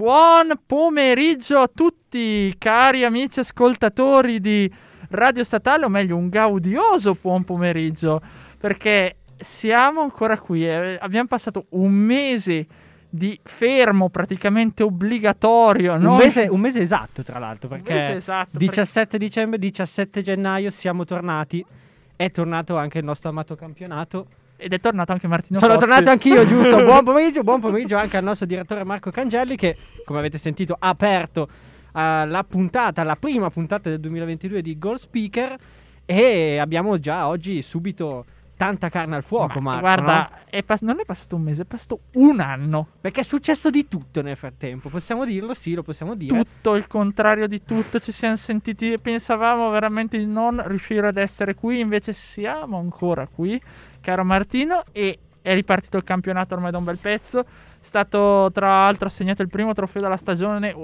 Buon pomeriggio a tutti, cari amici ascoltatori di Radio Statale, o meglio, un gaudioso buon pomeriggio, perché siamo ancora qui. eh, abbiamo passato un mese di fermo praticamente obbligatorio. Un, Noi- mese, un mese esatto, tra l'altro, un perché esatto, 17 dicembre, 17 gennaio siamo tornati. È tornato anche il nostro amato campionato. Ed è tornato anche Martino Sono Pozzi. tornato anch'io, giusto? Buon pomeriggio, buon pomeriggio anche al nostro direttore Marco Cangelli che, come avete sentito, ha aperto eh, la puntata, la prima puntata del 2022 di Goal Speaker e abbiamo già oggi subito tanta carne al fuoco, Ma Marco. guarda, no? è pass- non è passato un mese, è passato un anno. Perché è successo di tutto nel frattempo, possiamo dirlo? Sì, lo possiamo dire. tutto il contrario di tutto. Ci siamo sentiti, pensavamo veramente di non riuscire ad essere qui, invece siamo ancora qui, caro Martino, e è ripartito il campionato ormai da un bel pezzo. È stato tra l'altro assegnato il primo trofeo della stagione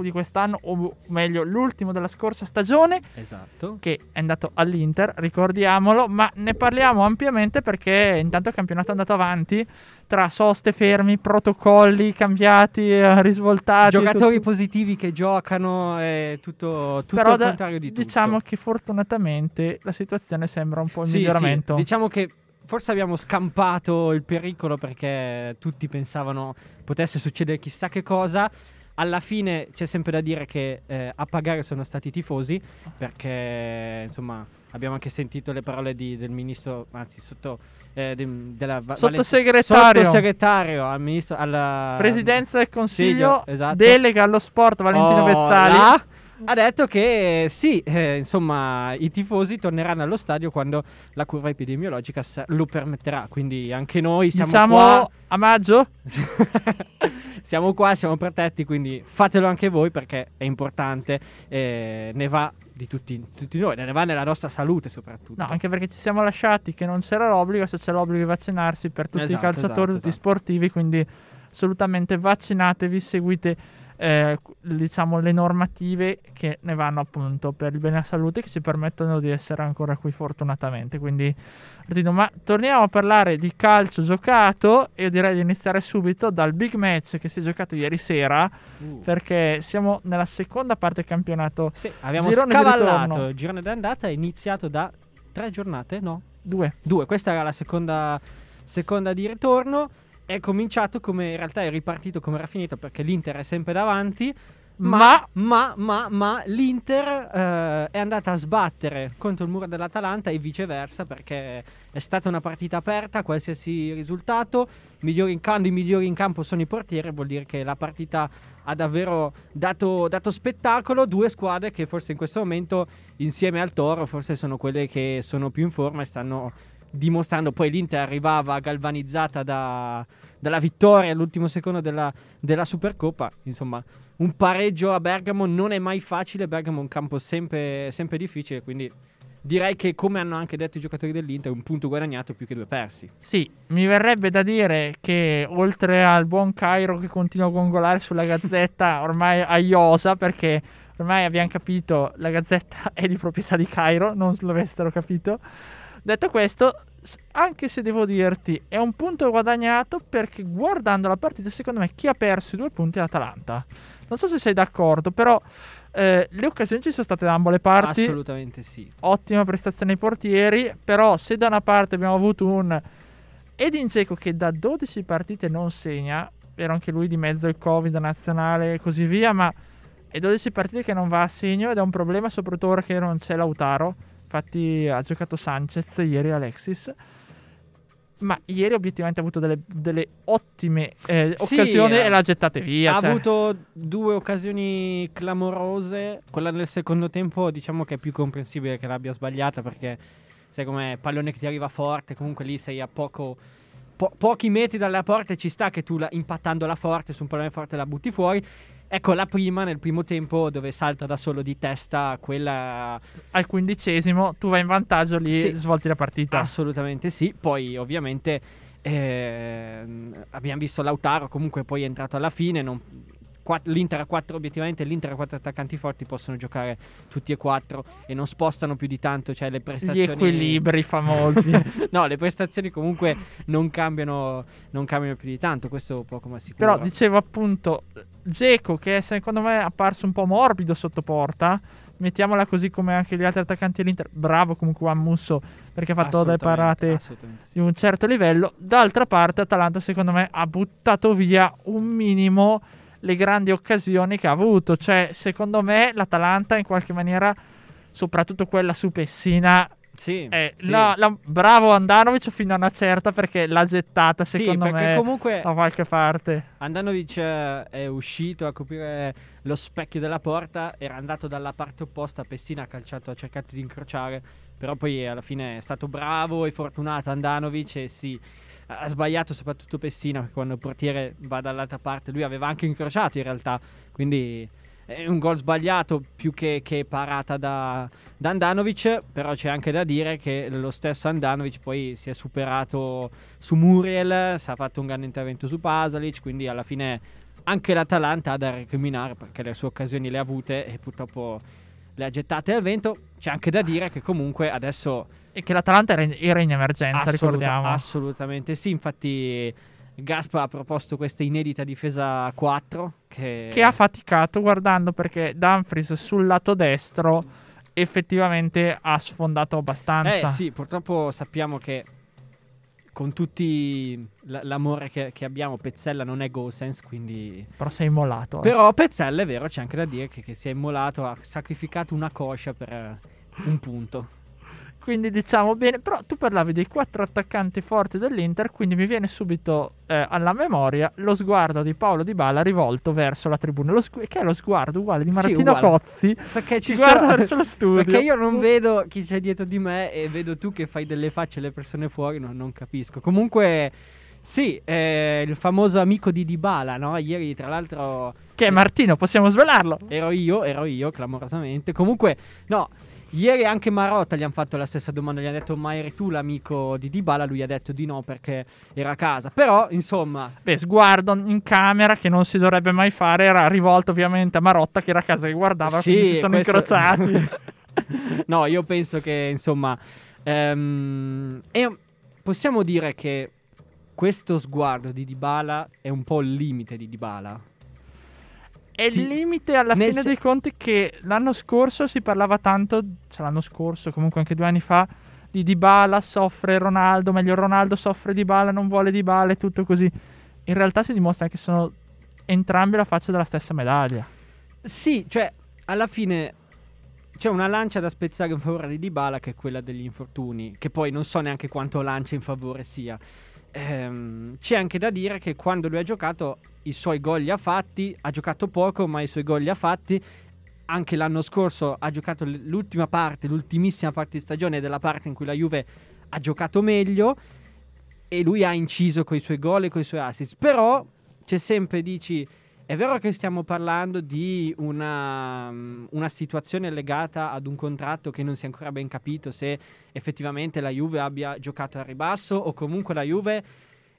di quest'anno, o meglio l'ultimo della scorsa stagione, Esatto. che è andato all'Inter, ricordiamolo, ma ne parliamo ampiamente perché intanto il campionato è andato avanti tra soste fermi, protocolli cambiati, eh, risvoltati. Giocatori tutto- positivi che giocano, è tutto, tutto Però il da- contrario di tutto. diciamo che fortunatamente la situazione sembra un po' in Sì, miglioramento. sì, diciamo che forse abbiamo scampato il pericolo perché tutti pensavano potesse succedere chissà che cosa. Alla fine c'è sempre da dire che eh, a pagare sono stati i tifosi perché insomma abbiamo anche sentito le parole di- del ministro, anzi sotto eh, de- della Va- Sottosegretario. sottosegretario al ministro alla Presidenza del Consiglio, esatto. delega allo sport Valentino Oh, Vezzali. là, ha detto che sì, eh, insomma, i tifosi torneranno allo stadio quando la curva epidemiologica lo permetterà. Quindi anche noi siamo Diciamo qua. a maggio? siamo qua, siamo protetti, quindi fatelo anche voi perché è importante. eh, ne va di tutti, tutti noi, ne va nella nostra salute soprattutto. No, anche perché ci siamo lasciati che non c'era l'obbligo, se c'è l'obbligo di vaccinarsi per tutti Esatto, i calciatori, esatto, tutti i esatto. sportivi, quindi assolutamente vaccinatevi, seguite eh, diciamo le normative che ne vanno appunto per il bene della salute che ci permettono di essere ancora qui fortunatamente. Quindi Martino, ma torniamo a parlare di calcio giocato e io direi di iniziare subito dal big match che si è giocato ieri sera Uh. perché siamo nella seconda parte del campionato. Sì, abbiamo Girone scavallato il girone d'andata, è iniziato da tre giornate, no? Due. Due, questa era la seconda, seconda di ritorno. È cominciato come in realtà è ripartito come era finito perché l'Inter è sempre davanti. Ma, ma, ma, ma l'Inter eh, è andata a sbattere contro il muro dell'Atalanta e viceversa perché è stata una partita aperta, qualsiasi risultato. Migliori in campo, i migliori in campo sono i portieri, vuol dire che la partita ha davvero dato, dato spettacolo. Due squadre che forse in questo momento, insieme al Toro, forse sono quelle che sono più in forma e stanno dimostrando. Poi l'Inter arrivava galvanizzata da- dalla vittoria all'ultimo secondo della, della Supercoppa. Insomma, un pareggio a Bergamo non è mai facile. Bergamo è un campo sempre, sempre difficile. Quindi direi che, come hanno anche detto i giocatori dell'Inter, un punto guadagnato più che due persi. Sì, mi verrebbe da dire che oltre al buon Cairo che continua a gongolare sulla gazzetta, ormai a Iosa, perché ormai abbiamo capito la gazzetta è di proprietà di Cairo, non l'avessero capito. Detto questo, anche se devo dirti, è un punto guadagnato perché guardando la partita, secondo me chi ha perso i due punti è l'Atalanta. Non so se sei d'accordo, però eh, le occasioni ci sono state da ambo le parti Assolutamente sì. ottima prestazione ai portieri, però se da una parte abbiamo avuto un Edin Dzeko che da 12 partite non segna, era anche lui di mezzo il Covid nazionale e così via, ma è 12 partite che non va a segno ed è un problema soprattutto ora che non c'è Lautaro, infatti ha giocato Sanchez ieri Alexis. Ma ieri obiettivamente ha avuto delle, delle ottime eh, Sì, occasioni eh, e l'ha gettate via. ha cioè. avuto due occasioni clamorose. Quella nel secondo tempo, diciamo che è più comprensibile che l'abbia sbagliata perché sai come pallone che ti arriva forte, comunque lì sei a poco po- pochi metri dalla porta e ci sta che tu la, impattandola forte su un pallone forte la butti fuori. Ecco la prima nel primo tempo dove salta da solo di testa, quella Al quindicesimo tu vai in vantaggio lì Sì. svolti la partita. assolutamente sì. Poi ovviamente ehm, abbiamo visto Lautaro comunque poi è entrato alla fine. non- L'Inter ha quattro, obiettivamente l'Inter ha quattro attaccanti forti, possono giocare tutti e quattro e non spostano più di tanto, cioè le Gli prestazioni... equilibri famosi. no, le prestazioni comunque non cambiano, non cambiano più di tanto, questo poco ma sicuro. Però dicevo appunto, Geco che secondo me è apparso un po' morbido sotto porta, mettiamola così come anche gli altri attaccanti dell'Inter, bravo comunque Juan Musso perché ha fatto delle parate sì. di un certo livello. D'altra parte Atalanta secondo me ha buttato via un minimo le grandi occasioni che ha avuto, cioè secondo me l'Atalanta in qualche maniera, soprattutto quella su Pessina, Sì, è sì. la- la- bravo Andanovic fino a una certa perché l'ha gettata Sì, secondo perché me comunque da qualche parte. Andanovic eh, è uscito a coprire lo specchio della porta, era andato dalla parte opposta, Pessina ha calciato, ha cercato di incrociare, però poi alla fine è stato bravo e fortunato Andanovic e sì, ha sbagliato soprattutto Pessina perché quando il portiere va dall'altra parte, lui aveva anche incrociato in realtà, quindi è un gol sbagliato più che, che parata da, da Andanovic, però c'è anche da dire che lo stesso Andanovic poi si è superato su Muriel, si è fatto un grande intervento su Pasalic, quindi alla fine anche l'Atalanta ha da recriminare perché le sue occasioni le ha avute e purtroppo le ha gettate al vento. C'è anche da dire che comunque adesso E che l'Atalanta era in, era in emergenza, assoluta- ricordiamo. assolutamente sì, infatti Gaspa ha proposto questa inedita difesa a 4 che, che ha faticato guardando perché Dumfries sul lato destro effettivamente ha sfondato abbastanza. Eh sì, purtroppo sappiamo che con tutti l'amore che, che abbiamo, Pezzella non è Gosens, quindi... Però sei immolato. eh. Però Pezzella è vero, c'è anche da dire che, che si è immolato, ha sacrificato una coscia per un punto. Quindi diciamo bene, però tu parlavi dei quattro attaccanti forti dell'Inter, quindi mi viene subito eh, alla memoria lo sguardo di Paolo Di Bala rivolto verso la tribuna, sgu- che è lo sguardo uguale di Sì, Martino uguale. Cozzi, Perché ci ci guarda sono- verso lo studio. Perché io non vedo chi c'è dietro di me e vedo tu che fai delle facce alle persone fuori, no- non capisco. Comunque, sì, eh, il famoso amico di Dybala, no? Ieri, tra l'altro, Che è Martino, possiamo svelarlo. ero io, ero io, clamorosamente. Comunque, no, ieri anche Marotta gli hanno fatto la stessa domanda, gli ha detto ma eri tu l'amico di Dybala? Lui ha detto di no perché era a casa. Però, insomma, Beh, sguardo in camera che non si dovrebbe mai fare, era rivolto ovviamente a Marotta che era a casa che guardava, Sì, quindi si sono questo- incrociati. no, io penso che insomma. ehm, e possiamo dire che questo sguardo di Dybala è un po' il limite di Dybala. È il limite alla fine se- dei conti che l'anno scorso si parlava tanto, cioè l'anno scorso, comunque anche due anni fa, di Dybala soffre Ronaldo, meglio Ronaldo soffre Dybala, non vuole Dybala e tutto così. In realtà si dimostra che sono entrambi la faccia della stessa medaglia. Sì, cioè, alla fine c'è una lancia da spezzare in favore di Dybala che è quella degli infortuni, che poi non so neanche quanto lancia in favore sia. Ehm, c'è anche da dire che quando lui ha giocato i suoi gol li ha fatti, ha giocato poco, ma i suoi gol li ha fatti. Anche l'anno scorso ha giocato l'ultima parte, l'ultimissima parte di stagione della parte in cui la Juve ha giocato meglio e lui ha inciso con i suoi gol e con i suoi assist. Però c'è sempre, dici, è vero che stiamo parlando di una, mm, una situazione legata ad un contratto che non si è ancora ben capito se effettivamente la Juve abbia giocato al ribasso o comunque la Juve,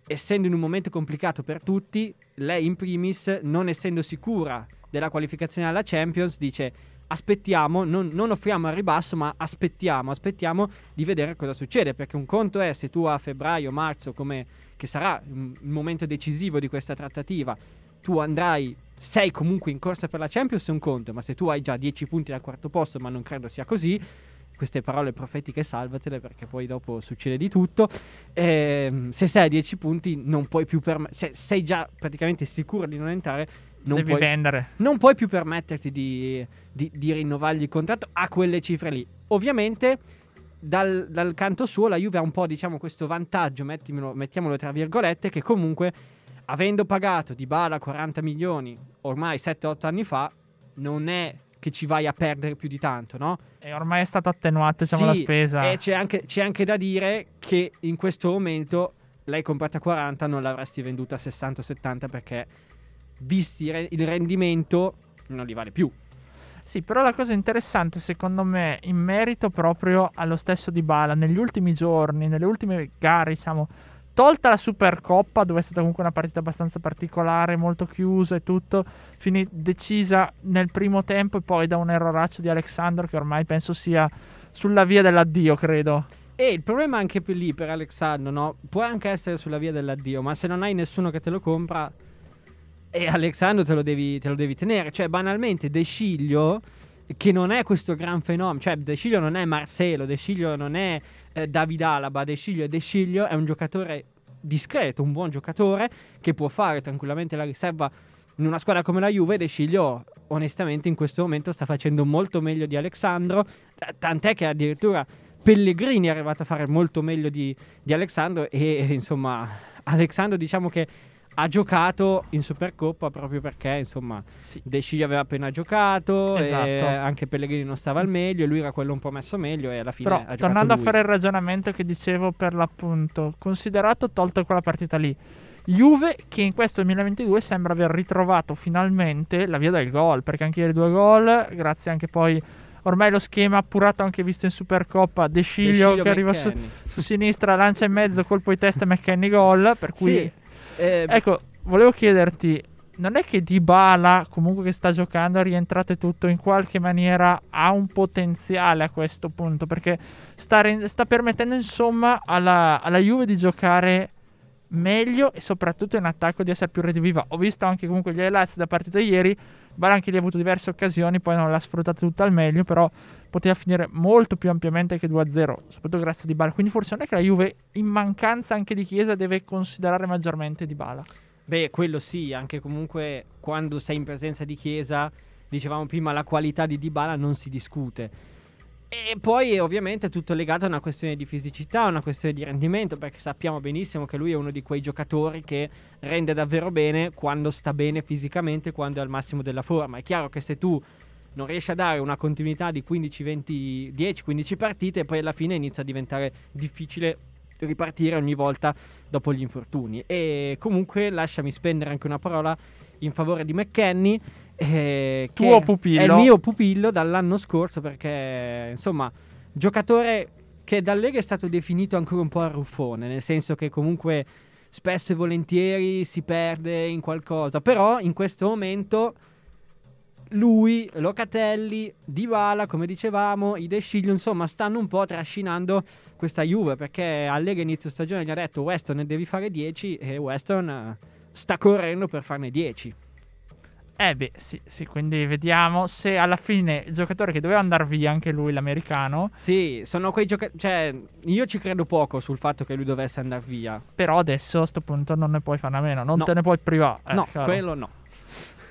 essendo in un momento complicato per tutti, lei in primis, non essendo sicura della qualificazione alla Champions, dice aspettiamo, non, non offriamo al ribasso, ma aspettiamo, aspettiamo di vedere cosa succede, perché un conto è se tu a febbraio, marzo, come che sarà mm, il momento decisivo di questa trattativa, tu andrai, sei comunque in corsa per la Champions, è un conto, ma se tu hai già 10 punti dal quarto posto, ma non credo sia così, queste parole profetiche salvatele perché poi dopo succede di tutto. Ehm, se sei a 10 punti non puoi più permettere, se sei già praticamente sicuro di non entrare, non Devi puoi, vendere. non puoi più permetterti di, di, di rinnovargli il contratto a quelle cifre lì. Ovviamente dal, dal canto suo la Juve ha un po' diciamo questo vantaggio, mettimelo- mettiamolo tra virgolette, che comunque avendo pagato di Bala 40 milioni ormai 7-8 anni fa, non è che ci vai a perdere più di tanto, no? E ormai è stata attenuata diciamo, la Sì, spesa. E c'è anche, c'è anche da dire che in questo momento l'hai comprata a 40, non l'avresti venduta a 60 o 70 perché visti il rendimento non li vale più. Sì, però la cosa interessante secondo me in merito proprio allo stesso Di Bala negli ultimi giorni, nelle ultime gare, diciamo, tolta la Supercoppa dove è stata comunque una partita abbastanza particolare, molto chiusa e tutto, finì decisa nel primo tempo e poi da un erroraccio di Alexandro che ormai penso sia sulla via dell'addio, credo. E il problema anche per lì per Alexandro, no? Può anche essere sulla via dell'addio, ma se non hai nessuno che te lo compra e Alexandro te lo devi, te lo devi tenere. Cioè, banalmente, De Sciglio, che non è questo gran fenomeno, cioè De Sciglio non è Marcelo, De Sciglio non è eh, David Alaba, De Sciglio è De Sciglio, è un giocatore discreto, un buon giocatore che può fare tranquillamente la riserva in una squadra come la Juve. De Sciglio, onestamente, in questo momento sta facendo molto meglio di Alexandro, t- tant'è che addirittura Pellegrini è arrivato a fare molto meglio di, di Alexandro e insomma Alexandro diciamo che ha giocato in Supercoppa proprio perché insomma Sì. De Sciglio aveva appena giocato Esatto. e anche Pellegrini non stava al meglio lui era quello un po' messo meglio e alla fine Però tornando a lui. fare il ragionamento che dicevo per l'appunto, considerato tolto quella partita lì, Juve che in questo 2022 sembra aver ritrovato finalmente la via del gol, perché anche ieri due gol, grazie anche poi ormai lo schema appurato anche visto in Supercoppa, De De Sciglio che arriva su, su sinistra, lancia in mezzo, colpo di testa e McKenny gol, per cui Sì, eh, Ecco, volevo chiederti, non è che Dybala, comunque che sta giocando, è rientrato e tutto, in qualche maniera ha un potenziale a questo punto? Perché sta, ren- sta permettendo, insomma, alla, alla Juve di giocare meglio e soprattutto in attacco di essere più rediviva. Ho visto anche comunque gli highlights da partita ieri, Dybala anche lì ha avuto diverse occasioni, poi non l'ha sfruttata tutta al meglio, però poteva finire molto più ampiamente che 2-0, soprattutto grazie a Dybala. Quindi forse non è che la Juve, in mancanza anche di Chiesa, deve considerare maggiormente Dybala. Beh, quello sì, anche comunque quando sei in presenza di Chiesa, dicevamo prima, la qualità di Dybala non si discute. E poi ovviamente è tutto legato a una questione di fisicità, a una questione di rendimento, perché sappiamo benissimo che lui è uno di quei giocatori che rende davvero bene quando sta bene fisicamente, quando è al massimo della forma. È chiaro che se tu non riesci a dare una continuità di 15, 20, 10, 15 partite, poi alla fine inizia a diventare difficile ripartire ogni volta dopo gli infortuni. E comunque lasciami spendere anche una parola in favore di McKenny. eh, che Tuo pupillo. È il mio pupillo dall'anno scorso perché, insomma, giocatore che da Lega è stato definito ancora un po' arruffone, nel senso che comunque spesso e volentieri si perde in qualcosa, però in questo momento lui, Locatelli, Dybala, come dicevamo, i De Sciglio, insomma, stanno un po' trascinando questa Juve perché Allegri inizio stagione gli ha detto Weston ne devi fare 10 e Weston eh, sta correndo per farne 10. Eh beh, sì, sì, quindi vediamo se alla fine il giocatore che doveva andare via, anche lui l'americano, Sì, sono quei giocatori. Cioè, io ci credo poco sul fatto che lui dovesse andare via. però adesso a sto punto non ne puoi fare a meno, non No. te ne puoi privare. eh, no, caro. quello no.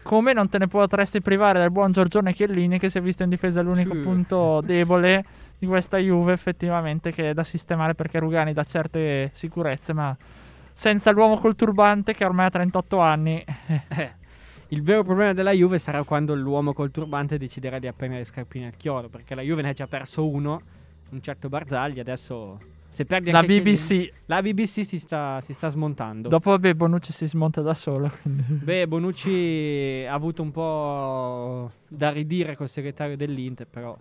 Come non te ne potresti privare del buon Giorgione Chiellini che si è visto in difesa l'unico Sì. punto debole di questa Juve effettivamente che è da sistemare perché Rugani dà certe sicurezze, ma senza l'uomo col turbante che ormai ha 38 anni. Eh, il vero problema della Juve sarà quando l'uomo col turbante deciderà di appendere le scarpine al chiodo. Perché la Juve ne ha già perso uno, un certo Barzagli. Adesso, se perdi La BBC. la BBC si sta, si sta smontando. Dopo vabbè Bonucci si smonta da solo. quindi- Beh, Bonucci ha avuto un po' da ridire col segretario dell'Inter, però.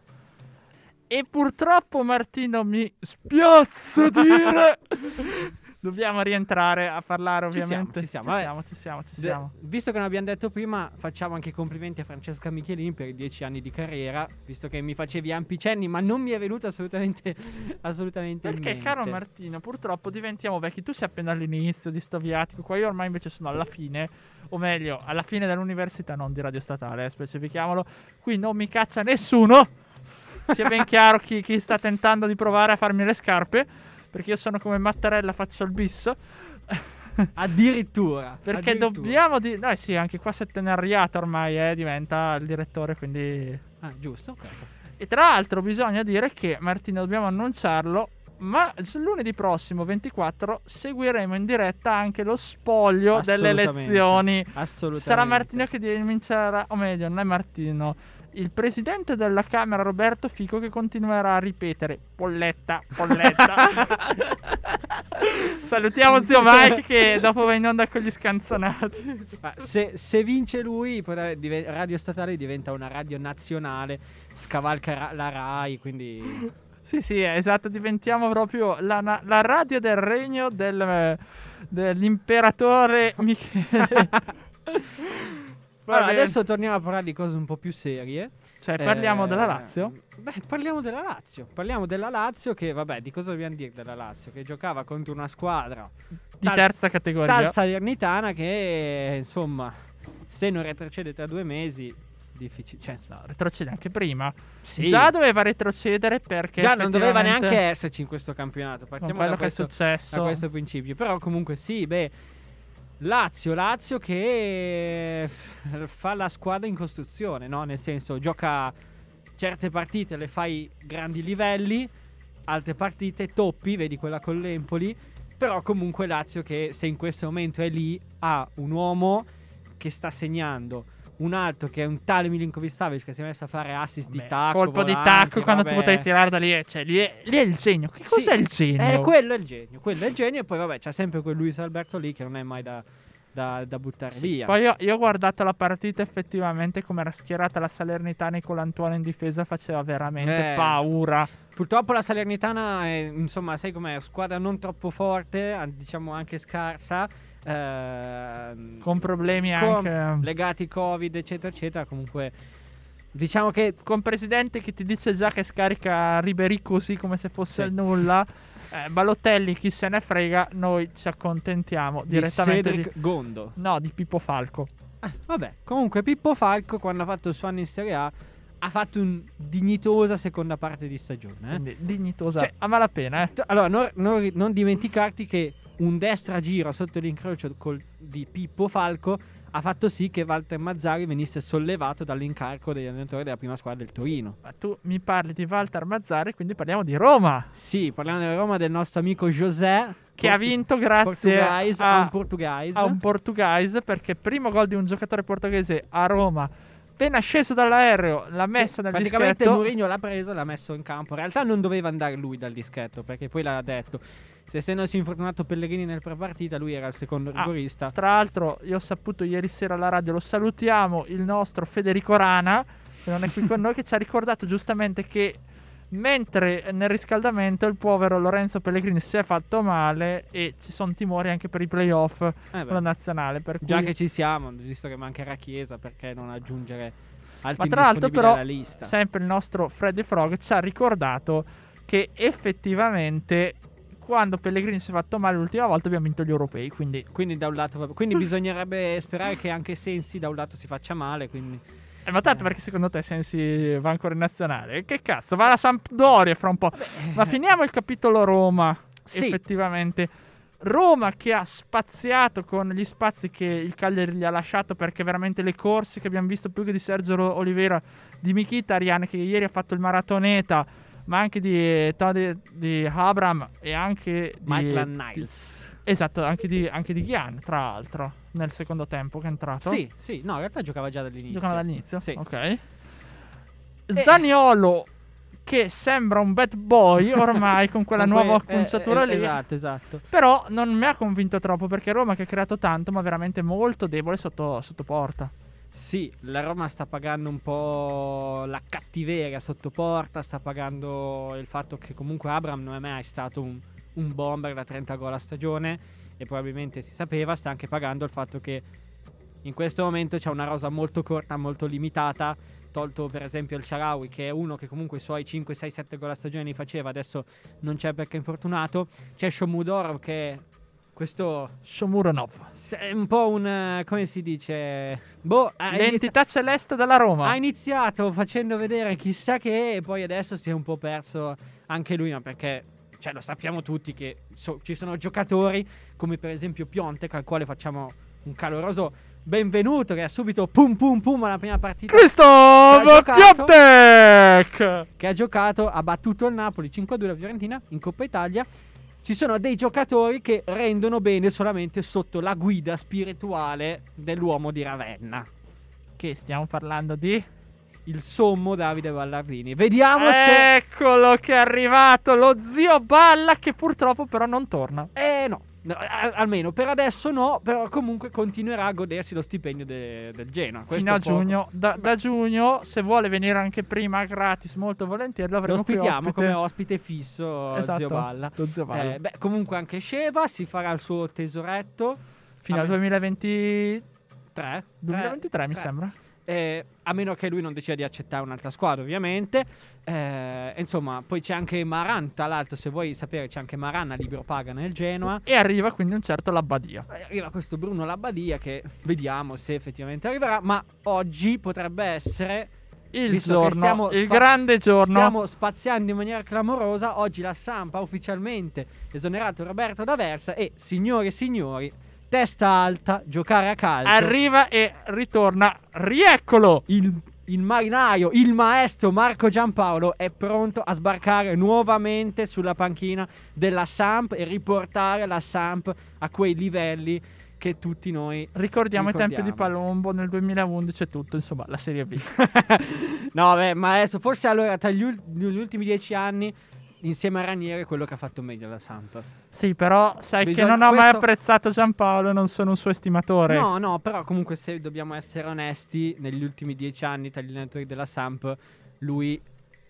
E purtroppo Martino mi spiazza dire. Dobbiamo rientrare a parlare Ci siamo, ovviamente. ci siamo, ci siamo, ci siamo, ci De- siamo. visto che non abbiamo detto prima, facciamo anche i complimenti a Francesca Michelin per i dieci anni di carriera, visto che mi facevi ampi cenni, ma non mi è venuto assolutamente, assolutamente Perché, caro Martino, purtroppo diventiamo vecchi. Tu sei appena all'inizio di sto viatico, qua io ormai invece sono alla fine, o meglio, alla fine dell'università, non di Radio Statale, eh, specifichiamolo. Qui non mi caccia nessuno. Sia ben chiaro chi, chi sta tentando di provare a farmi le scarpe, perché io sono come Mattarella, faccio il bis. Addirittura. Perché addirittura. dobbiamo di... No, sì, anche qua settenariata ormai eh, diventa il direttore, quindi... Ah, giusto, ok. E tra l'altro bisogna dire che, Martino, dobbiamo annunciarlo, ma lunedì prossimo, 24, seguiremo in diretta anche lo spoglio delle elezioni. Assolutamente. Sarà Martino che comincerà, o meglio, non è Martino, il presidente della Camera Roberto Fico che continuerà a ripetere polletta, polletta. Salutiamo zio Mike che dopo va in onda con gli scanzonati. Ma se, se vince lui, Radio Statale diventa una radio nazionale, scavalca ra- la RAI, quindi... Sì, sì, esatto, diventiamo proprio la, la radio del regno del, dell'imperatore Michele. Allora, adesso torniamo a parlare di cose un po' più serie. Cioè, parliamo Eh, della Lazio? Beh, parliamo della Lazio. Parliamo della Lazio che, vabbè, di cosa dobbiamo dire della Lazio? Che giocava contro una squadra Di tal- terza categoria. tal Salernitana che, insomma, se non retrocede tra due mesi, difficile. Cioè, No, retrocede anche prima. sì. Già doveva retrocedere perché Già non doveva neanche esserci in questo campionato. Partiamo quello da che è questo, successo. da questo principio. Però comunque sì, beh, Lazio, Lazio che eh, fa la squadra in costruzione, no? Nel senso, gioca certe partite, le fai grandi livelli, altre partite toppi, vedi quella con l'Empoli, però comunque Lazio che se in questo momento è lì ha un uomo che sta segnando. Un altro che è un tale Milinkovic Savic che si è messo a fare assist di Beh, tacco. colpo di volanti, tacco quando tu vabbè. potevi tirare da lì. eh, Cioè, lì è, lì è il genio. Che cos'è Sì, il genio? Eh, quello è il genio, quello è il genio. E poi, vabbè, c'è sempre quel Luis Alberto lì che non è mai da, da, da buttare Sì, via. Poi io, io ho guardato la partita effettivamente come era schierata la Salernitana e con l'Antuono in difesa faceva veramente Eh. paura. Purtroppo la Salernitana è, insomma, sai com'è? Squadra non troppo forte, diciamo anche scarsa. Ehm, Con problemi con- anche legati Covid, eccetera, eccetera. Comunque, diciamo che con presidente che ti dice già che scarica Ribery così come se fosse Sì. il nulla. Eh, Balotelli, chi se ne frega, noi ci accontentiamo di direttamente Cedric di, Gondo. no, di Pippo Falco. Eh, vabbè, comunque Pippo Falco quando ha fatto il suo anno in Serie A ha fatto un dignitosa seconda parte di stagione. eh. Quindi dignitosa Cioè- a malapena, eh. Allora, non, non- non dimenticarti che un destra giro sotto l'incrocio col- di Pippo Falco ha fatto sì che Walter Mazzari venisse sollevato dall'incarico degli allenatori della prima squadra del Torino. Ma tu mi parli di Walter Mazzari, quindi parliamo di Roma, Sì, parliamo della Roma del nostro amico José che ha vinto grazie a, a un portuguese. a un portuguese, perché primo gol di un giocatore portoghese a Roma, appena sceso dall'aereo, l'ha messo nel Praticamente dischetto. Mourinho l'ha preso e l'ha messo in campo. In realtà non doveva andare lui dal dischetto, perché poi l'ha detto. Se essendosi infortunato Pellegrini nel prepartita, lui era il secondo Ah, rigorista. Tra l'altro, io ho saputo ieri sera alla radio, lo salutiamo, il nostro Federico Rana, che non è qui con noi, che ci ha ricordato giustamente che mentre nel riscaldamento il povero Lorenzo Pellegrini si è fatto male e ci sono timori anche per i playoff Eh con la nazionale. Cui... già che ci siamo, visto che mancherà Chiesa, perché non aggiungere altri Ma tra l'altro, però, sempre il nostro Freddy Frog ci ha ricordato che effettivamente quando Pellegrini si è fatto male l'ultima volta abbiamo vinto gli europei. Quindi, Quindi da un lato quindi bisognerebbe sperare che anche Sensi da un lato si faccia male, quindi eh, ma tanto perché secondo te Sensi va ancora in nazionale? Che cazzo, va alla Sampdoria fra un po'. Ma finiamo il capitolo Roma. Sì. Effettivamente. Roma che ha spaziato con gli spazi che il Cagliari gli ha lasciato perché veramente le corse che abbiamo visto più che di Sergio Oliveira, di Mkhitaryan che ieri ha fatto il maratoneta, ma anche di Tony di Abram e anche di Michael Niles. esatto, anche di, anche di Ghian, tra l'altro, nel secondo tempo che è entrato. Sì, sì, no, in realtà giocava già dall'inizio. Giocano dall'inizio? Sì. Ok. Zaniolo che sembra un bad boy ormai con quella nuova eh, acconciatura eh, lì. Esatto, esatto. Però non mi ha convinto troppo perché Roma che ha creato tanto ma veramente molto debole sotto, sotto porta. Sì, la Roma sta pagando un po' la cattiveria sotto porta, sta pagando il fatto che comunque Abram non è mai stato un, un bomber da 30 gol a stagione e probabilmente si sapeva, sta anche pagando il fatto che in questo momento c'è una rosa molto corta, molto limitata, tolto per esempio il Sharawi che è uno che comunque i suoi 5, 6, 7 gol a stagione li faceva, adesso non c'è perché è infortunato, c'è Shomudorov che questo Shomuronov. è un po' un, eh, come si dice, boh, ha inizi- L'entità celeste della Roma. ha iniziato facendo vedere chissà che e poi adesso si è un po' perso anche lui, ma perché cioè, lo sappiamo tutti che so- ci sono giocatori come per esempio Piontek al quale facciamo un caloroso benvenuto che ha subito pum pum pum alla prima partita giocato. Piontek! che ha giocato, ha battuto il Napoli 5-2 la Fiorentina in Coppa Italia. Ci sono dei giocatori che rendono bene solamente sotto la guida spirituale dell'uomo di Ravenna. Che stiamo parlando di... il sommo Davide Ballardini. Vediamo se... Eccolo che è arrivato lo zio Balla che purtroppo però non torna. Eh no, no, almeno per adesso no, però comunque continuerà a godersi lo stipendio de- del Genoa. Fino a giugno. Da, da giugno, se vuole venire anche prima gratis, molto volentieri, lo Lo avremo qui ospitiamo ospite. come ospite fisso, Esatto, zio Balla. lo zio Balla. Eh, beh, comunque anche Sheva si farà il suo tesoretto. Fino al Vabbè. 2023, 3. 2023 mi sembra. Eh, a meno che lui non decida di accettare un'altra squadra, ovviamente. Eh, insomma, poi c'è anche Maran. Tra l'altro, se vuoi sapere, c'è anche Maran a libero paga nel Genoa. E arriva quindi un certo Labbadia. Eh, Arriva questo Bruno Labbadia che vediamo se effettivamente arriverà. Ma oggi potrebbe essere. Il giorno, il spa- grande giorno. Stiamo spaziando in maniera clamorosa. Oggi la Sampa ha ufficialmente esonerato Roberto D'Aversa. E signore e signori, testa alta, giocare a calcio. Arriva e ritorna. Rieccolo! il, il marinaio, il maestro Marco Giampaolo è pronto a sbarcare nuovamente sulla panchina della Samp e riportare la Samp a quei livelli che tutti noi Ricordiamo, i tempi di Ricordiamo. Palombo nel 2011 e tutto, insomma, la Serie B. no, beh, maestro, forse allora tra gli, ul- gli ultimi dieci anni, insieme a Ranieri, è quello che ha fatto meglio la Samp. sì, però sai che Bisogna- non ho mai questo- apprezzato Giampaolo non sono un suo estimatore. No, no, però comunque se dobbiamo essere onesti, negli ultimi dieci anni tra gli allenatori della Samp, lui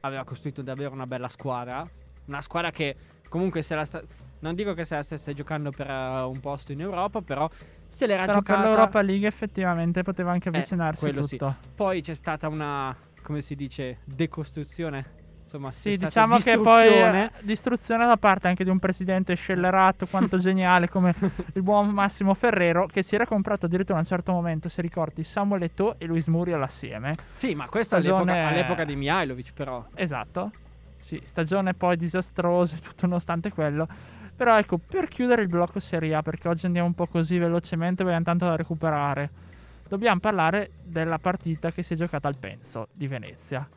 aveva costruito davvero una bella squadra. Una squadra che comunque se la sta- non dico che se la stesse giocando per eh, un posto in Europa, però se l'era Però per giocata. l'Europa League effettivamente poteva anche Eh, avvicinarsi sì. tutto. Poi c'è stata una, come si dice, decostruzione. Insomma, Sì, diciamo che poi distruzione. eh, distruzione da parte anche di un presidente scellerato quanto geniale come il buon Massimo Ferrero che si era comprato addirittura a un certo momento, se ricordi, Samuel Eto'o e Luis Muriel assieme. Sì, ma questo stagione- all'epoca, all'epoca di Mihailovic, però. Esatto. Sì, stagione poi disastrosa e tutto nonostante quello. Però ecco, per chiudere il blocco Serie A, perché oggi andiamo un po' così velocemente, abbiamo tanto da recuperare. Dobbiamo parlare della partita che si è giocata al Penso di Venezia.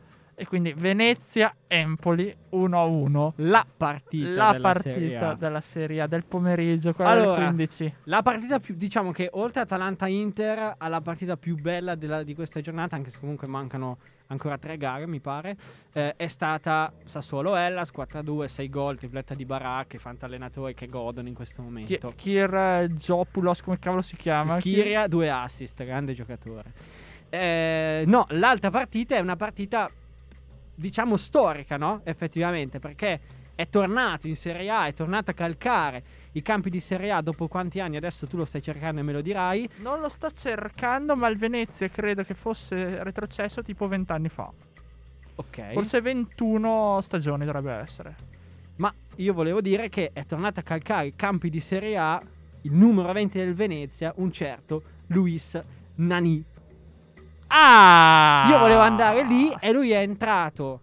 E quindi Venezia-Empoli 1-1. La partita La della Serie partita A. della Serie A del pomeriggio, quella Allora, del 15. La partita più, diciamo che oltre Atalanta-Inter, alla partita più bella della- di questa giornata, anche se comunque mancano ancora tre gare, mi pare, eh, è stata Sassuolo-Hellas, 4-2, 6 gol, tripletta di Baracche, fantallenatori che godono in questo momento. Kir eh, Giopoulos, come cavolo si chiama? Kiria, due assist, grande giocatore. Eh, no, l'altra partita è una partita, diciamo, storica, no? Effettivamente, perché è tornato in Serie A, è tornato a calcare i campi di Serie A dopo quanti anni? Adesso tu lo stai cercando e me lo dirai. Non lo sto cercando, ma il Venezia credo che fosse retrocesso tipo 20 anni fa. Ok. Forse 21 stagioni dovrebbe essere. Ma io volevo dire che è tornato a calcare i campi di Serie A il numero 20 del Venezia, un certo Luis Nani. Ah! Io volevo andare lì e lui è entrato.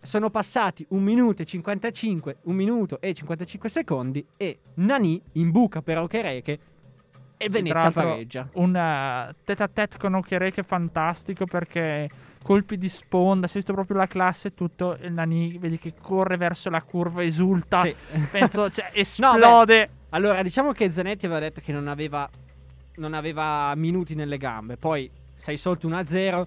Sono passati un minuto e 55, un minuto e 55 secondi e Nani in buca per Okereke e Sì, Venezia pareggia. Un uh, tete a tete con Okereke fantastico perché colpi di sponda, si è visto proprio la classe e tutto. Il Nani, vedi che corre verso la curva, esulta. Sì. Penso, cioè, No, esplode. Allora, diciamo che Zanetti aveva detto che non aveva, non aveva minuti nelle gambe. Poi sei sotto 1-0,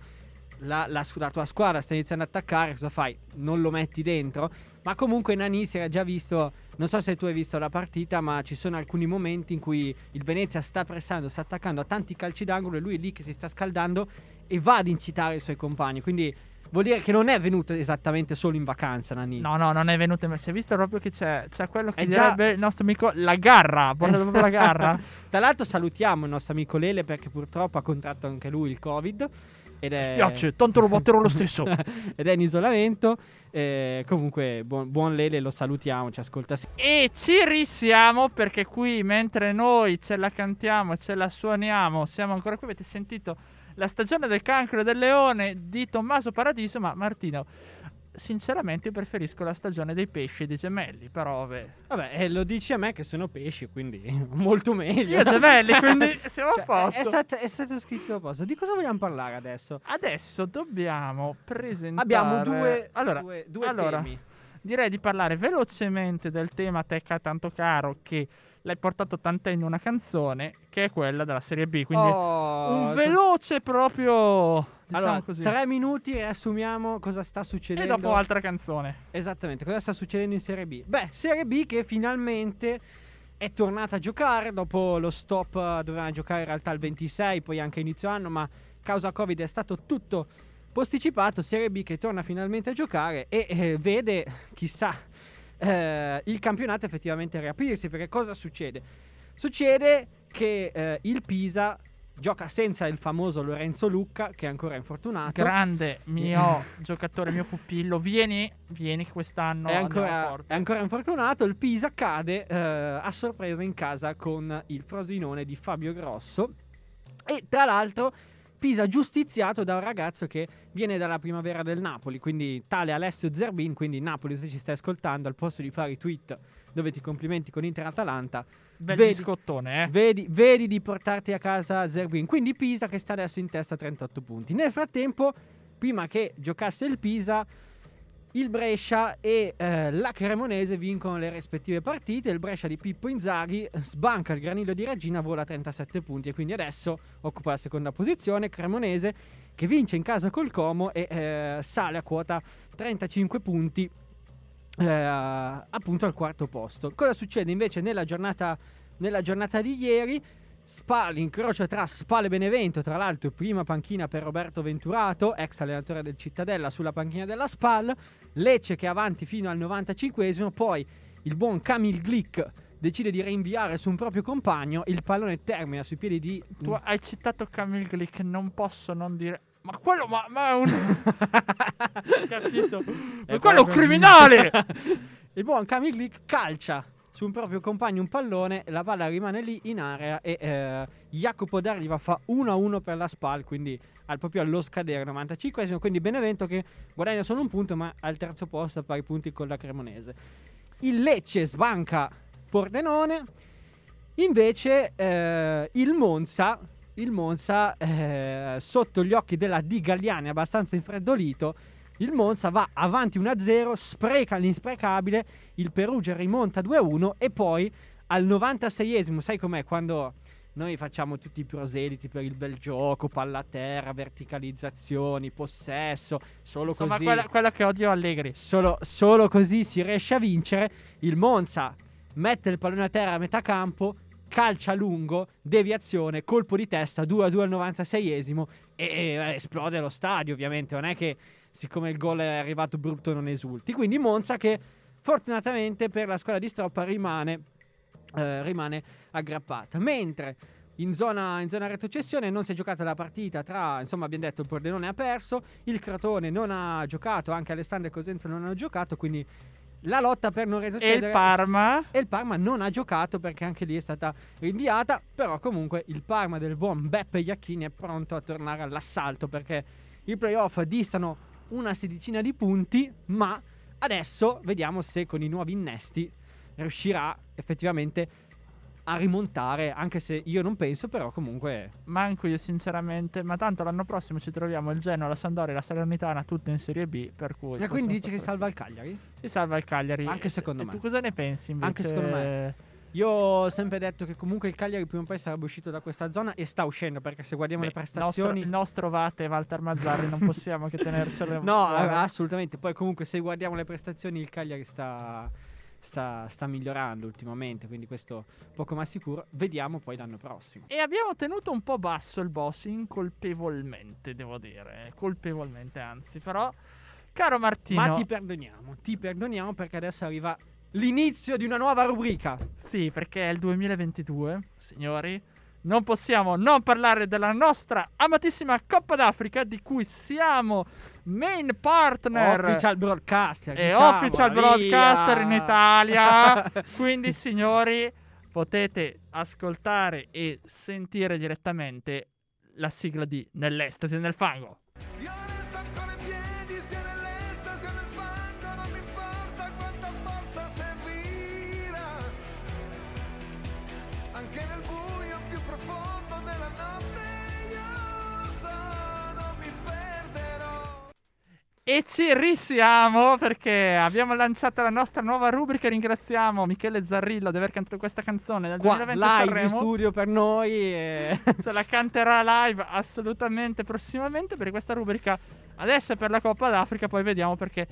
la, la, la tua squadra sta iniziando ad attaccare, cosa fai? Non lo metti dentro? Ma comunque Nani si era già visto, non so se tu hai visto la partita, ma ci sono alcuni momenti in cui il Venezia sta pressando, sta attaccando a tanti calci d'angolo e lui è lì che si sta scaldando e va ad incitare i suoi compagni. Quindi vuol dire che non è venuto esattamente solo in vacanza Nani. No, no, non è venuto. Ma si è visto proprio che c'è, c'è quello che È già- direbbe il nostro amico la garra. Ha portato proprio la garra. Tra l'altro salutiamo il nostro amico Lele perché purtroppo ha contratto anche lui il Covid. Ed è... Spiace, tanto lo batterò lo stesso. ed è in isolamento. Eh, comunque, buon, buon Lele, lo salutiamo, ci ascolta. E ci risiamo perché qui mentre noi ce la cantiamo, ce la suoniamo, siamo ancora qui. Avete sentito la stagione del cancro e del leone di Tommaso Paradiso, ma Martino, sinceramente preferisco la stagione dei pesci e dei gemelli, però vabbè. Vabbè, eh, lo dici a me che sono pesci, quindi molto meglio. Io gemelli, quindi siamo Cioè, a posto. È, stato, è stato scritto a posto. Di cosa vogliamo parlare adesso? Adesso dobbiamo presentare... Abbiamo due, allora, due, due allora, temi. direi di parlare velocemente del tema a te che è tanto caro che l'hai portato tant'è in una canzone che è quella della serie B quindi Oh, un veloce proprio diciamo allora, così. tre minuti riassumiamo cosa sta E succedendo. dopo altra canzone. Esattamente, cosa sta succedendo in Serie B? Beh, Serie B che finalmente è tornata a giocare dopo lo stop, eh, doveva giocare in realtà il 26, poi anche inizio anno, ma causa Covid è stato tutto posticipato. Serie B che torna finalmente a giocare e eh, vede, chissà, eh, il campionato effettivamente riaprirsi. Perché cosa succede? Succede che eh, il Pisa gioca senza il famoso Lorenzo Lucca, che è ancora infortunato. Grande mio giocatore, mio pupillo. Vieni, vieni che quest'anno è, ancora, è ancora infortunato. Il Pisa cade eh, a sorpresa in casa con il Frosinone di Fabio Grosso. E tra l'altro, Pisa giustiziato da un ragazzo che viene dalla primavera del Napoli, quindi tale Alessio Zerbin. Quindi, Napoli, se ci stai ascoltando, al posto di fare i tweet dove ti complimenti con Inter-Atalanta, Bel vedi- biscottone, eh. Vedi, vedi di portarti a casa Zerbin. Quindi Pisa che sta adesso in testa a 38 punti. Nel frattempo, prima che giocasse il Pisa, il Brescia e eh, la Cremonese vincono le rispettive partite. Il Brescia di Pippo Inzaghi sbanca il granillo di Regina, vola a 37 punti e quindi adesso occupa la seconda posizione. Cremonese che vince in casa col Como e eh, sale a quota 35 punti eh, appunto al quarto posto. Cosa succede invece nella giornata, nella giornata di ieri? Spa, l'incrocio tra Spal e Benevento, tra l'altro prima panchina per Roberto Venturato, ex allenatore del Cittadella sulla panchina della Spal, Lecce che è avanti fino al 95esimo, poi il buon Camille Glick decide di rinviare su un proprio compagno, il pallone termina sui piedi di... Tu hai citato Camille Glick, non posso non dire. Ma quello, ma, ma è un. Capito? Ma È quello è un criminale! il buon Camille Glick calcia su un proprio compagno un pallone, la palla rimane lì in area e eh, Jacopo D'Arriva fa 1-1 per la Spal, quindi al, proprio allo scadere 95esimo, quindi Benevento che guadagna solo un punto ma al terzo posto a pari punti con la Cremonese. Il Lecce sbanca Pordenone, invece eh, il Monza, il Monza eh, sotto gli occhi della Di Galliani abbastanza infreddolito, il Monza va avanti 1-0, spreca l'insprecabile, il Perugia rimonta 2-1 e poi al 96esimo, sai com'è quando noi facciamo tutti i proseliti per il bel gioco, palla a terra, verticalizzazioni, possesso, solo Insomma, così. quella, quella che odio Allegri. Solo, solo così si riesce a vincere. Il Monza mette il pallone a terra a metà campo, calcia lungo, deviazione, colpo di testa, 2 a 2 al 96esimo e, e esplode lo stadio ovviamente. Non è che siccome il gol è arrivato brutto non esulti. Quindi Monza che fortunatamente per la squadra di Stroppa rimane, eh, rimane aggrappata. Mentre in zona, in zona retrocessione non si è giocata la partita tra, insomma abbiamo detto il Pordenone ha perso, il Crotone non ha giocato, anche Alessandro e Cosenza non hanno giocato, quindi la lotta per non E retrocedere il Parma. e il Parma non ha giocato perché anche lì è stata rinviata. Però comunque il Parma del buon Beppe Iacchini è pronto a tornare all'assalto perché i playoff distano una sedicina di punti. Ma adesso vediamo se con i nuovi innesti riuscirà effettivamente a rimontare. Anche se io non penso, però comunque. Manco io sinceramente, ma tanto l'anno prossimo ci troviamo il Genoa, la Sampdoria e la Salernitana tutte in Serie B, per cui... E quindi possiamo dici che salva il Cagliari? Si salva il Cagliari. Anche secondo e me. tu cosa ne pensi invece? Anche secondo me. Io ho sempre detto che comunque il Cagliari prima o poi sarebbe uscito da questa zona e sta uscendo perché se guardiamo Beh, le nostro, prestazioni il nostro Vate Walter Mazzarri non possiamo che tenercelo No, eh, assolutamente. Poi comunque se guardiamo le prestazioni il Cagliari sta, sta, sta migliorando ultimamente, quindi questo poco ma sicuro. Vediamo poi l'anno prossimo. E abbiamo tenuto un po' basso il boss, incolpevolmente, devo dire. Colpevolmente, anzi. Però, caro Martino... Ma ti perdoniamo, ti perdoniamo perché adesso arriva l'inizio di una nuova rubrica. Sì, perché è il 2022, signori. Non possiamo non parlare della nostra amatissima Coppa d'Africa, di cui siamo main partner. Official broadcaster. e diciamo, official via. broadcaster in Italia. Quindi, signori, potete ascoltare e sentire direttamente la sigla di Nell'estasi e nel fango. Io E ci risiamo perché abbiamo lanciato la nostra nuova rubrica. Ringraziamo Michele Zarrillo di aver cantato questa canzone nel Qua 2020 live in studio per noi. e- Se la canterà live assolutamente prossimamente per questa rubrica. Adesso è per la Coppa d'Africa, poi vediamo perché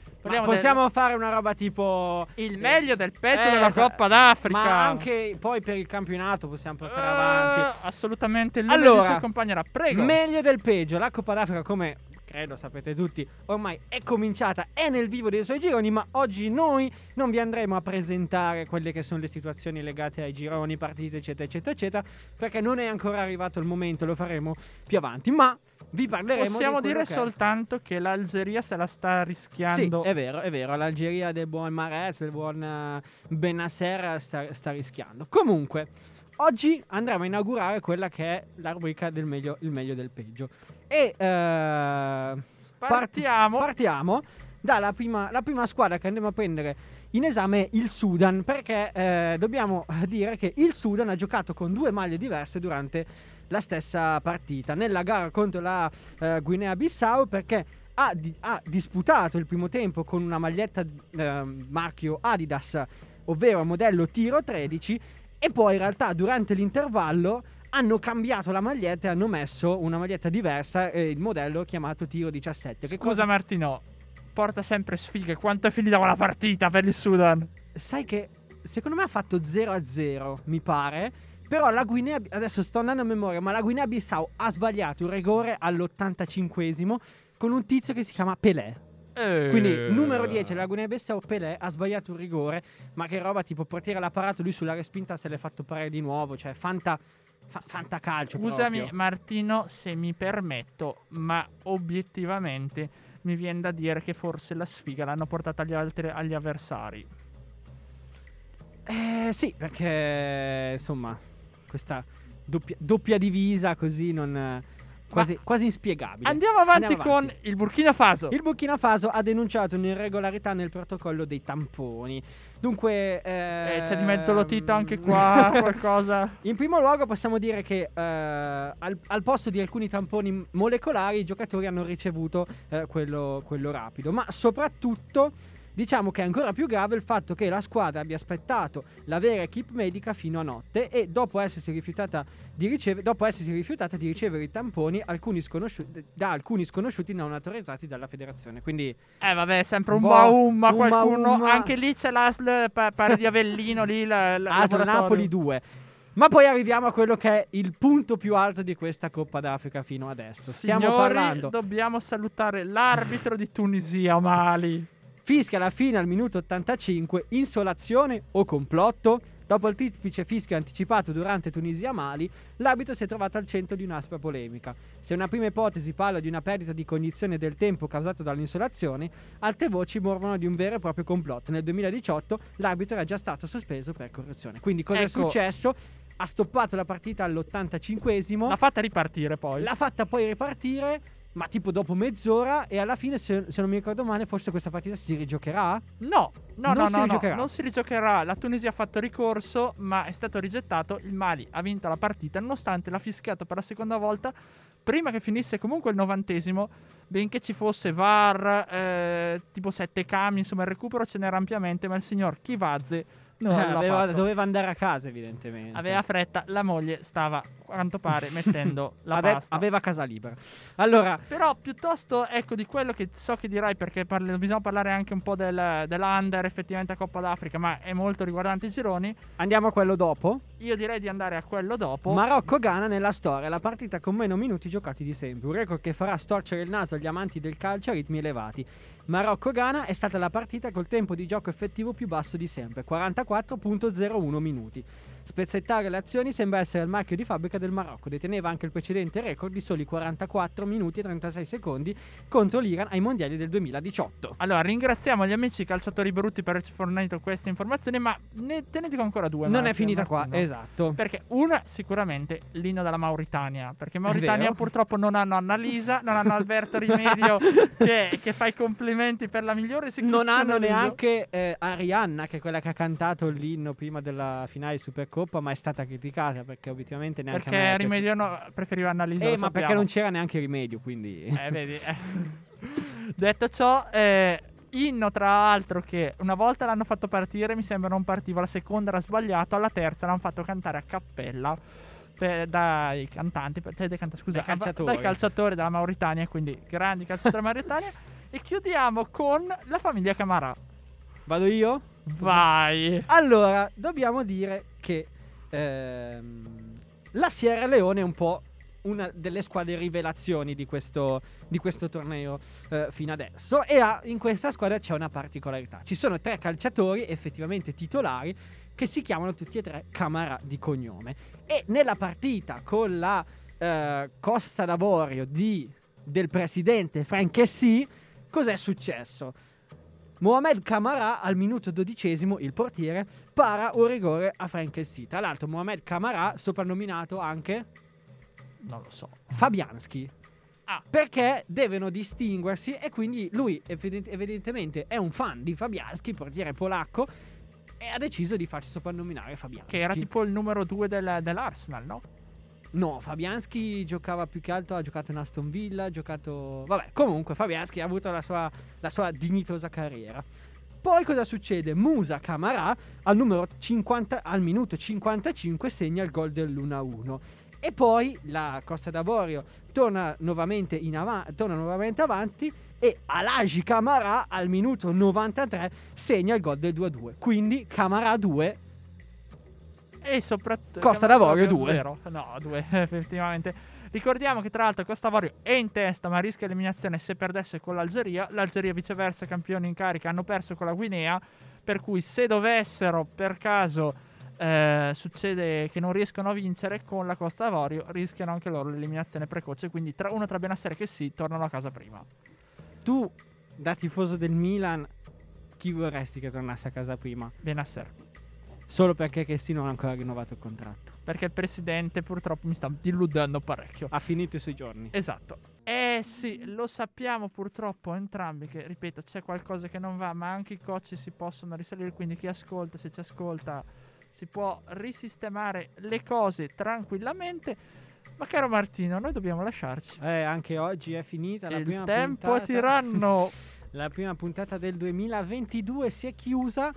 possiamo fare una roba tipo. del il meglio del peggio Eh, della esatto. Coppa d'Africa. Ma anche poi per il campionato possiamo portare Eh, avanti. assolutamente il lunedì Allora, ci accompagnerà. Prego. Meglio del peggio. La Coppa d'Africa, come credo sapete tutti, ormai è cominciata, è nel vivo dei suoi gironi, ma oggi noi non vi andremo a presentare quelle che sono le situazioni legate ai gironi, partite, eccetera, eccetera, eccetera, perché non è ancora arrivato il momento, lo faremo più avanti, ma vi parleremo Possiamo di dire che soltanto che l'Algeria se la sta Sì, rischiando. è vero, è vero. L'Algeria del buon Mahrez, del buon eh, Benasser sta, sta rischiando. Comunque, oggi andremo a inaugurare quella che è la rubrica del meglio, il meglio del peggio. E eh, Partiamo. partiamo dalla prima, la prima squadra che andiamo a prendere in esame è il Sudan, perché eh, dobbiamo dire che il Sudan ha giocato con due maglie diverse durante la stessa partita. Nella gara contro la eh, Guinea-Bissau, perché ha, di- ha disputato il primo tempo con una maglietta eh, marchio Adidas, ovvero modello Tiro 13, e poi in realtà durante l'intervallo hanno cambiato la maglietta e hanno messo una maglietta diversa, eh, il modello chiamato Tiro 17. Che Scusa cosa- Martino, porta sempre sfighe. Quanto è finita quella partita per il Sudan? sai che secondo me ha fatto 0 a 0, mi pare. Però la Guinea, adesso sto andando a memoria, ma la Guinea Bissau ha sbagliato un rigore all'85esimo con un tizio che si chiama Pelé. Quindi Eh. numero 10 la Guinea Bissau Pelé ha sbagliato un rigore, ma che roba tipo portiere l'ha parato lui sulla respinta se l'è fatto parare di nuovo, cioè fanta fa- fantacalcio Scusami proprio. Martino se mi permetto, ma obiettivamente mi viene da dire che forse la sfiga l'hanno portata agli, altri, agli avversari. Eh sì, perché insomma, questa doppia, doppia divisa così non quasi, quasi inspiegabile. Andiamo avanti Andiamo con avanti. il Burkina Faso. Il Burkina Faso ha denunciato un'irregolarità nel protocollo dei tamponi. Dunque, Eh, c'è di mezzo ehm, Lotito anche qua, qualcosa. In primo luogo possiamo dire che eh, al, al posto di alcuni tamponi molecolari i giocatori hanno ricevuto eh, quello, quello rapido, ma soprattutto diciamo che è ancora più grave il fatto che la squadra abbia aspettato la vera equipe medica fino a notte e dopo essersi rifiutata di, riceve- dopo essersi rifiutata di ricevere i tamponi alcuni sconosciuti- da alcuni sconosciuti non autorizzati dalla federazione. Quindi Eh vabbè, sempre un umma umma qualcuno. umma. Anche lì c'è l'ASL, pa- pare di Avellino lì. La, la, ASL laboratorio. Napoli 2. Ma poi arriviamo a quello che è il punto più alto di questa Coppa d'Africa fino adesso. Stiamo Signori, parlando. dobbiamo salutare l'arbitro di Tunisia, Mali. Fischia alla fine al minuto 85, insolazione o complotto? Dopo il tipice fischio anticipato durante Tunisia-Mali, l'arbitro si è trovato al centro di un'aspra polemica. Se una prima ipotesi parla di una perdita di cognizione del tempo causata dall'insolazione, altre voci mormono di un vero e proprio complotto. Nel 2018 l'arbitro era già stato sospeso per corruzione. Quindi cosa è Ecco. successo? Ha stoppato la partita all'85esimo. L'ha fatta ripartire poi. L'ha fatta poi ripartire, ma tipo dopo mezz'ora. E alla fine, se, se non mi ricordo male, forse questa partita si rigiocherà. No, no, Non no, si no, no, rigiocherà. non si rigiocherà. La Tunisia ha fatto ricorso, ma è stato rigettato. Il Mali ha vinto la partita, nonostante l'ha fischiato per la seconda volta. Prima che finisse comunque il novantesimo, benché ci fosse VAR, eh, tipo sette cami, insomma il recupero ce n'era ampiamente, ma il signor Kivazze non Eh, aveva- doveva andare a casa, evidentemente. Aveva fretta, la moglie stava, quanto pare, mettendo la Ave- pasta. aveva casa libera. Allora, Però piuttosto, ecco, di quello che so che dirai, perché parli- bisogna parlare anche un po' del, dell'Under effettivamente a Coppa d'Africa, ma è molto riguardante i gironi. andiamo a quello dopo. Io direi di andare a quello dopo. Marocco-Ghana nella storia, la partita con meno minuti giocati di sempre. Un record che farà storcere il naso agli amanti del calcio a ritmi elevati. Marocco-Ghana è stata la partita col tempo di gioco effettivo più basso di sempre, 44.01 minuti. Spezzettare le azioni sembra essere il marchio di fabbrica del Marocco, deteneva anche il precedente record di soli 44 minuti e 36 secondi contro l'Iran ai mondiali del 2018. Allora, ringraziamo gli amici calciatori brutti per averci fornito queste informazioni, ma ne, te ne dico ancora due. non è Martino, finita qua, Martino. esatto. Perché una, sicuramente l'inno della Mauritania. Perché Mauritania purtroppo non hanno Annalisa, non hanno Alberto Rimedio che, che fa i complimenti per la migliore Non hanno neanche eh, Arianna, che è quella che ha cantato l'inno prima della finale di Supercoppa, ma è stata criticata perché obiettivamente neanche Perché. Rimedio no- preferiva Annalisa. Eh, ma perché sappiamo. non c'era neanche rimedio, quindi... Eh, vedi. eh. Detto ciò, eh, inno tra l'altro che una volta l'hanno fatto partire, mi sembra non partiva, la seconda era sbagliato, alla terza l'hanno fatto cantare a cappella per- dai cantanti, per- cioè dai, canta- scusa, Dai calciatori. dai calciatori della Mauritania, quindi grandi calciatori della Mauritania. E chiudiamo con la famiglia Camara. Vado io? Vai! Allora, dobbiamo dire che ehm, la Sierra Leone è un po' una delle squadre rivelazioni di questo, di questo torneo eh, fino adesso e ha- in questa squadra c'è una particolarità. Ci sono tre calciatori effettivamente titolari che si chiamano tutti e tre Camara di cognome e nella partita con la eh, Costa d'Avorio di- del presidente Franchessy cos'è successo? Mohamed Camara al minuto dodicesimo, il portiere, para un rigore a Franchessy. Tra l'altro Mohamed Camara, soprannominato anche Non lo so. Fabianski. Ah. Perché devono distinguersi e quindi lui evident- evidentemente è un fan di Fabianski, portiere polacco, e ha deciso di farsi soprannominare Fabianski. Che era tipo il numero 2 dell'Arsenal, no? No, Fabianski giocava più che altro, ha giocato in Aston Villa, ha giocato... Vabbè, comunque Fabianski ha avuto la sua, la sua dignitosa carriera. Poi cosa succede? Musa Camara al, numero 50, al minuto 55 segna il gol dell'1-1. E poi la Costa d'Avorio torna nuovamente, ava- torna nuovamente avanti e Alagi Camara al minuto 93 segna il gol del 2-2. Quindi Camara 2 E soprattutto. Costa d'Avorio, due. Zero. No, 2, effettivamente. Ricordiamo che tra l'altro Costa d'Avorio è in testa, ma rischia eliminazione se perdesse con l'Algeria. L'Algeria, viceversa, campioni in carica, hanno perso con la Guinea. Per cui, se dovessero per caso eh, succede che non riescono a vincere con la Costa d'Avorio, rischiano anche loro l'eliminazione precoce. Quindi, tra, uno tra Benassere che sì, tornano a casa prima. Tu, da tifoso del Milan, chi vorresti che tornasse a casa prima? Benassere. Solo perché Chessy non ha ancora rinnovato il contratto. Perché il presidente purtroppo mi sta diludendo parecchio. Ha finito i suoi giorni. Esatto. Eh sì, lo sappiamo purtroppo entrambi che, ripeto, c'è qualcosa che non va, ma anche i coach si possono risalire, quindi chi ascolta, se ci ascolta, si può risistemare le cose tranquillamente. Ma caro Martino, noi dobbiamo lasciarci. Eh, anche oggi è finita la Il prima tempo puntata. è tiranno. La prima puntata del 2022 si è chiusa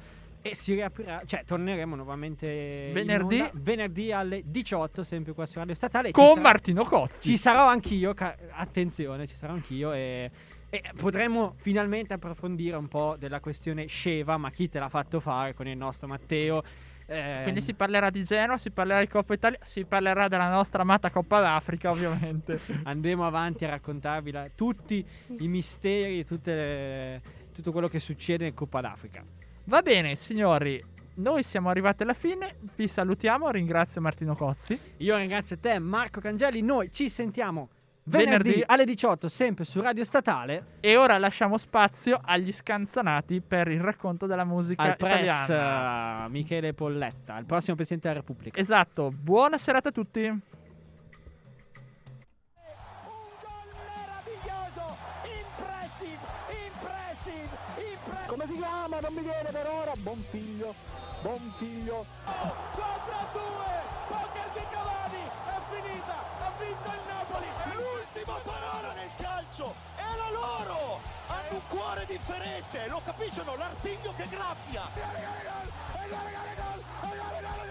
e si riaprirà, cioè torneremo nuovamente Venerdì. onda venerdì alle 18 sempre qua su Radio Statale. Con sarà- Martino Cozzi. Ci sarò anch'io, ca- attenzione, ci sarò anch'io e, e potremo finalmente approfondire un po' della questione Sceva, ma chi te l'ha fatto fare con il nostro Matteo. Eh, Quindi si parlerà di Genoa, si parlerà di Coppa Italia, si parlerà della nostra amata Coppa d'Africa, ovviamente. andremo avanti a raccontarvi la- tutti i misteri, tutte le- tutto quello che succede in Coppa d'Africa. Va bene, signori. Noi siamo arrivati alla fine. Vi salutiamo. Ringrazio Martino Cozzi. Io ringrazio te, Marco Cangelli. Noi ci sentiamo venerdì, Venerdì. alle 18, sempre su Radio Statale. E ora lasciamo spazio agli scanzonati per il racconto della musica Al press italiana. Michele Polletta, il prossimo Presidente della Repubblica. Esatto. Buona serata a tutti. San Michele per ora, buon figlio, buon figlio. 4 a 2, poker di Cavani, è finita, ha vinto il Napoli, è l'ultima parola nel calcio, è la loro, hanno un cuore differente, lo capiscono, l'artiglio che graffia. E gol, e gol, e gol, e gol, e gol,